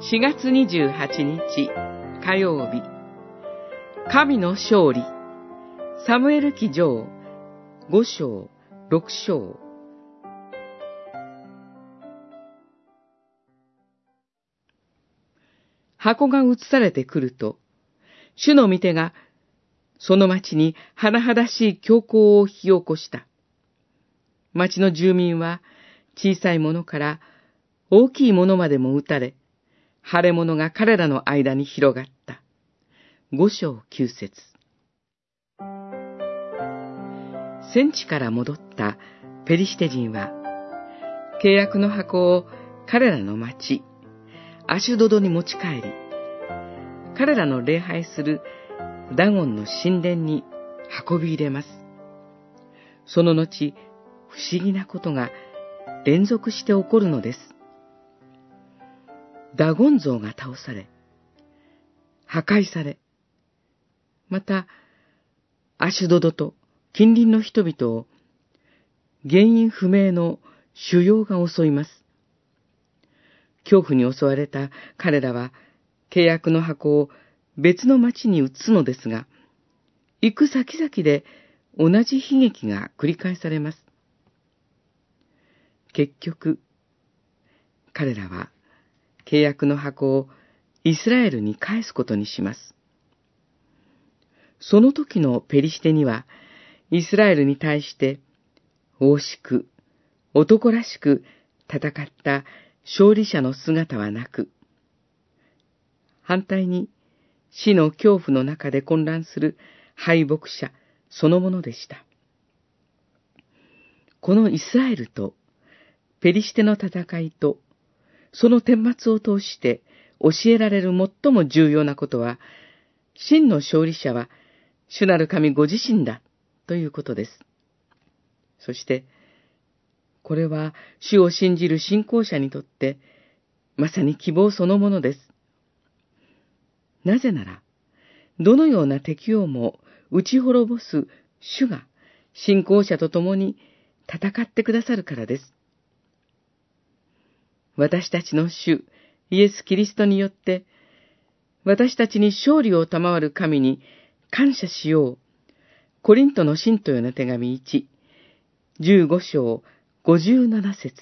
4月28日火曜日。神の勝利。サムエル記上5章6章。箱が移されてくると、主の御手がその町に甚だしい強行を引き起こした。町の住民は小さいものから大きいものまでも撃たれ、腫れ物が彼らの間に広がった。五章九節戦地から戻ったペリシテ人は、契約の箱を彼らの町、アシュドドに持ち帰り、彼らの礼拝するダゴンの神殿に運び入れます。その後、不思議なことが連続して起こるのです。ダゴン像が倒され、破壊され、また、アシュドドと近隣の人々を原因不明の腫瘍が襲います。恐怖に襲われた彼らは契約の箱を別の町に移すのですが、行く先々で同じ悲劇が繰り返されます。結局、彼らは契約の箱をイスラエルに返すことにします。その時のペリシテには、イスラエルに対して、大しく、男らしく戦った勝利者の姿はなく、反対に死の恐怖の中で混乱する敗北者そのものでした。このイスラエルとペリシテの戦いと、その顛末を通して教えられる最も重要なことは、真の勝利者は主なる神ご自身だということです。そして、これは主を信じる信仰者にとって、まさに希望そのものです。なぜなら、どのような敵をも打ち滅ぼす主が信仰者と共に戦ってくださるからです。私たちの主、イエス・キリストによって、私たちに勝利を賜る神に感謝しよう。コリントの信徒への手紙1、15章57節